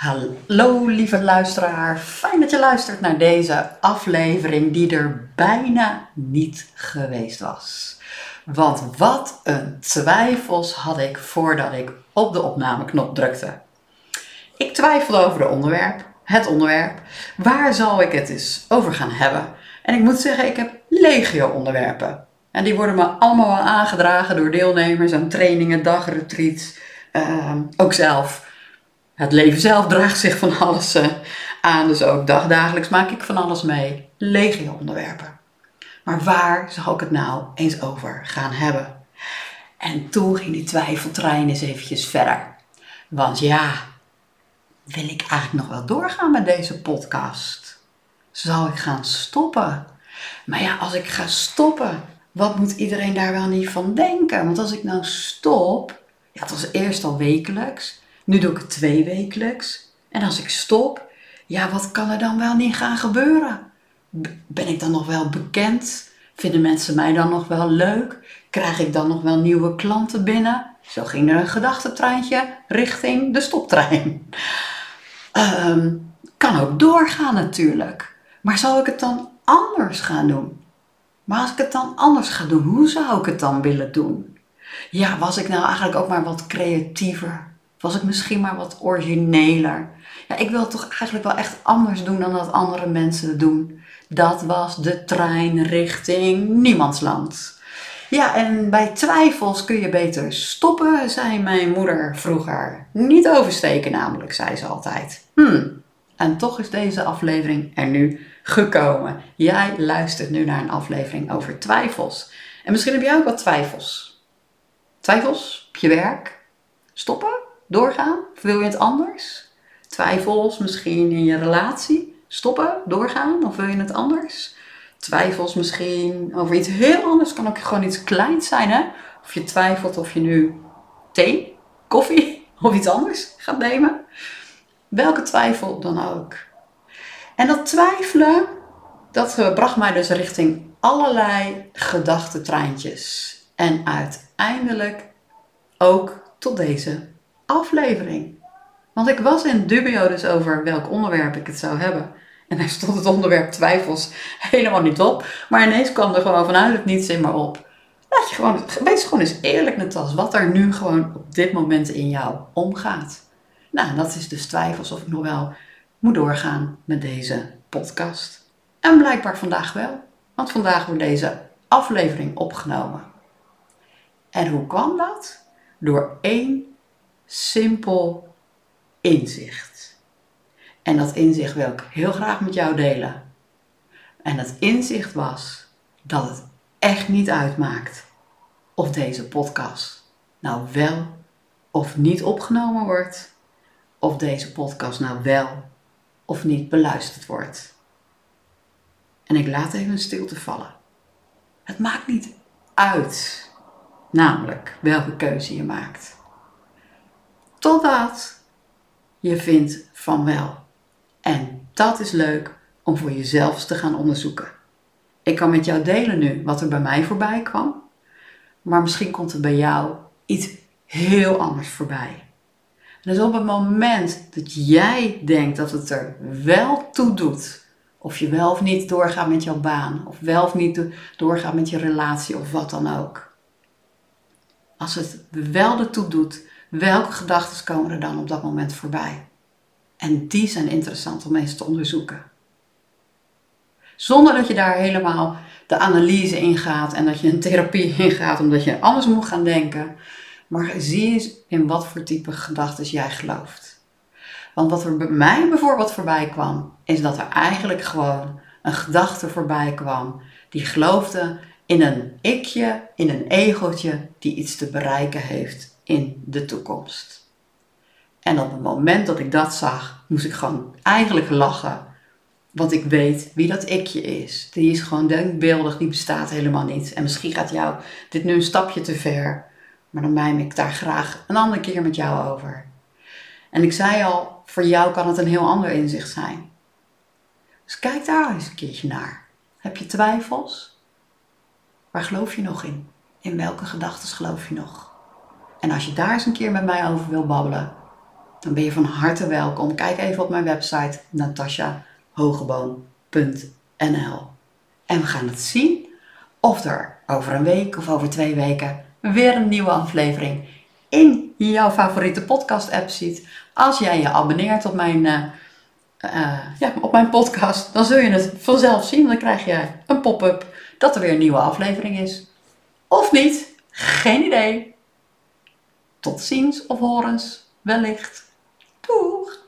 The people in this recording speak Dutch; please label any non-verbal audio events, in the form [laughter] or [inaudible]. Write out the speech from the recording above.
Hallo lieve luisteraar, fijn dat je luistert naar deze aflevering die er bijna niet geweest was. Want wat een twijfels had ik voordat ik op de opnameknop drukte. Ik twijfelde over het onderwerp, het onderwerp. Waar zal ik het eens over gaan hebben? En ik moet zeggen, ik heb legio onderwerpen. En die worden me allemaal aangedragen door deelnemers aan trainingen, dagretreats, uh, ook zelf het leven zelf draagt zich van alles uh, aan, dus ook dagdagelijks maak ik van alles mee. Legio onderwerpen. Maar waar zou ik het nou eens over gaan hebben? En toen ging die twijfeltrein eens eventjes verder. Want ja, wil ik eigenlijk nog wel doorgaan met deze podcast? Zal ik gaan stoppen? Maar ja, als ik ga stoppen, wat moet iedereen daar wel niet van denken? Want als ik nou stop, ja, het was eerst al wekelijks. Nu doe ik het twee wekelijks. En als ik stop, ja, wat kan er dan wel niet gaan gebeuren? Ben ik dan nog wel bekend? Vinden mensen mij dan nog wel leuk? Krijg ik dan nog wel nieuwe klanten binnen? Zo ging er een gedachtentreintje richting de stoptrein. Um, [laughs] kan ook doorgaan natuurlijk. Maar zou ik het dan anders gaan doen? Maar als ik het dan anders ga doen, hoe zou ik het dan willen doen? Ja, was ik nou eigenlijk ook maar wat creatiever? Was ik misschien maar wat origineler? Ja, ik wil het toch eigenlijk wel echt anders doen dan dat andere mensen het doen. Dat was de trein richting niemandsland. Ja, en bij twijfels kun je beter stoppen, zei mijn moeder vroeger. Niet oversteken namelijk, zei ze altijd. Hmm. En toch is deze aflevering er nu gekomen. Jij luistert nu naar een aflevering over twijfels. En misschien heb jij ook wat twijfels. Twijfels op je werk? Stoppen? Doorgaan? Of wil je het anders? Twijfels misschien in je relatie? Stoppen, doorgaan? Of wil je het anders? Twijfels misschien over iets heel anders. Kan ook gewoon iets kleins zijn, hè? Of je twijfelt of je nu thee, koffie [laughs] of iets anders gaat nemen. Welke twijfel dan ook. En dat twijfelen, dat bracht mij dus richting allerlei gedachtentreintjes. En uiteindelijk ook tot deze aflevering. Want ik was in dubio dus over welk onderwerp ik het zou hebben. En daar stond het onderwerp twijfels helemaal niet op. Maar ineens kwam er gewoon vanuit het niets in maar op. Laat je gewoon, wees gewoon eens eerlijk, net als wat er nu gewoon op dit moment in jou omgaat. Nou, dat is dus twijfels of ik nog wel moet doorgaan met deze podcast. En blijkbaar vandaag wel, want vandaag wordt deze aflevering opgenomen. En hoe kwam dat? Door één simpel inzicht. En dat inzicht wil ik heel graag met jou delen. En dat inzicht was dat het echt niet uitmaakt of deze podcast nou wel of niet opgenomen wordt, of deze podcast nou wel of niet beluisterd wordt. En ik laat even een stilte vallen. Het maakt niet uit, namelijk welke keuze je maakt. Totdat je vindt van wel. En dat is leuk om voor jezelf te gaan onderzoeken. Ik kan met jou delen nu wat er bij mij voorbij kwam. Maar misschien komt er bij jou iets heel anders voorbij. Dus op het moment dat jij denkt dat het er wel toe doet, of je wel of niet doorgaat met jouw baan, of wel of niet doorgaat met je relatie of wat dan ook. Als het wel ertoe doet Welke gedachten komen er dan op dat moment voorbij? En die zijn interessant om eens te onderzoeken. Zonder dat je daar helemaal de analyse in gaat en dat je een therapie [laughs] ingaat omdat je anders moet gaan denken. Maar zie eens in wat voor type gedachten jij gelooft. Want wat er bij mij bijvoorbeeld voorbij kwam, is dat er eigenlijk gewoon een gedachte voorbij kwam die geloofde in een ikje, in een egeltje die iets te bereiken heeft in de toekomst. En op het moment dat ik dat zag, moest ik gewoon eigenlijk lachen. Want ik weet wie dat ikje is. Die is gewoon denkbeeldig, die bestaat helemaal niet. En misschien gaat jou dit nu een stapje te ver. Maar dan mijm ik daar graag een andere keer met jou over. En ik zei al, voor jou kan het een heel ander inzicht zijn. Dus kijk daar eens een keertje naar. Heb je twijfels? Waar geloof je nog in? In welke gedachten geloof je nog? En als je daar eens een keer met mij over wil babbelen, dan ben je van harte welkom. Kijk even op mijn website natasjahogeboom.nl En we gaan het zien of er over een week of over twee weken weer een nieuwe aflevering in jouw favoriete podcast app ziet. Als jij je abonneert op mijn, uh, uh, ja, op mijn podcast, dan zul je het vanzelf zien. Dan krijg je een pop-up dat er weer een nieuwe aflevering is. Of niet, geen idee. Tot ziens of horens, wellicht. Doeg!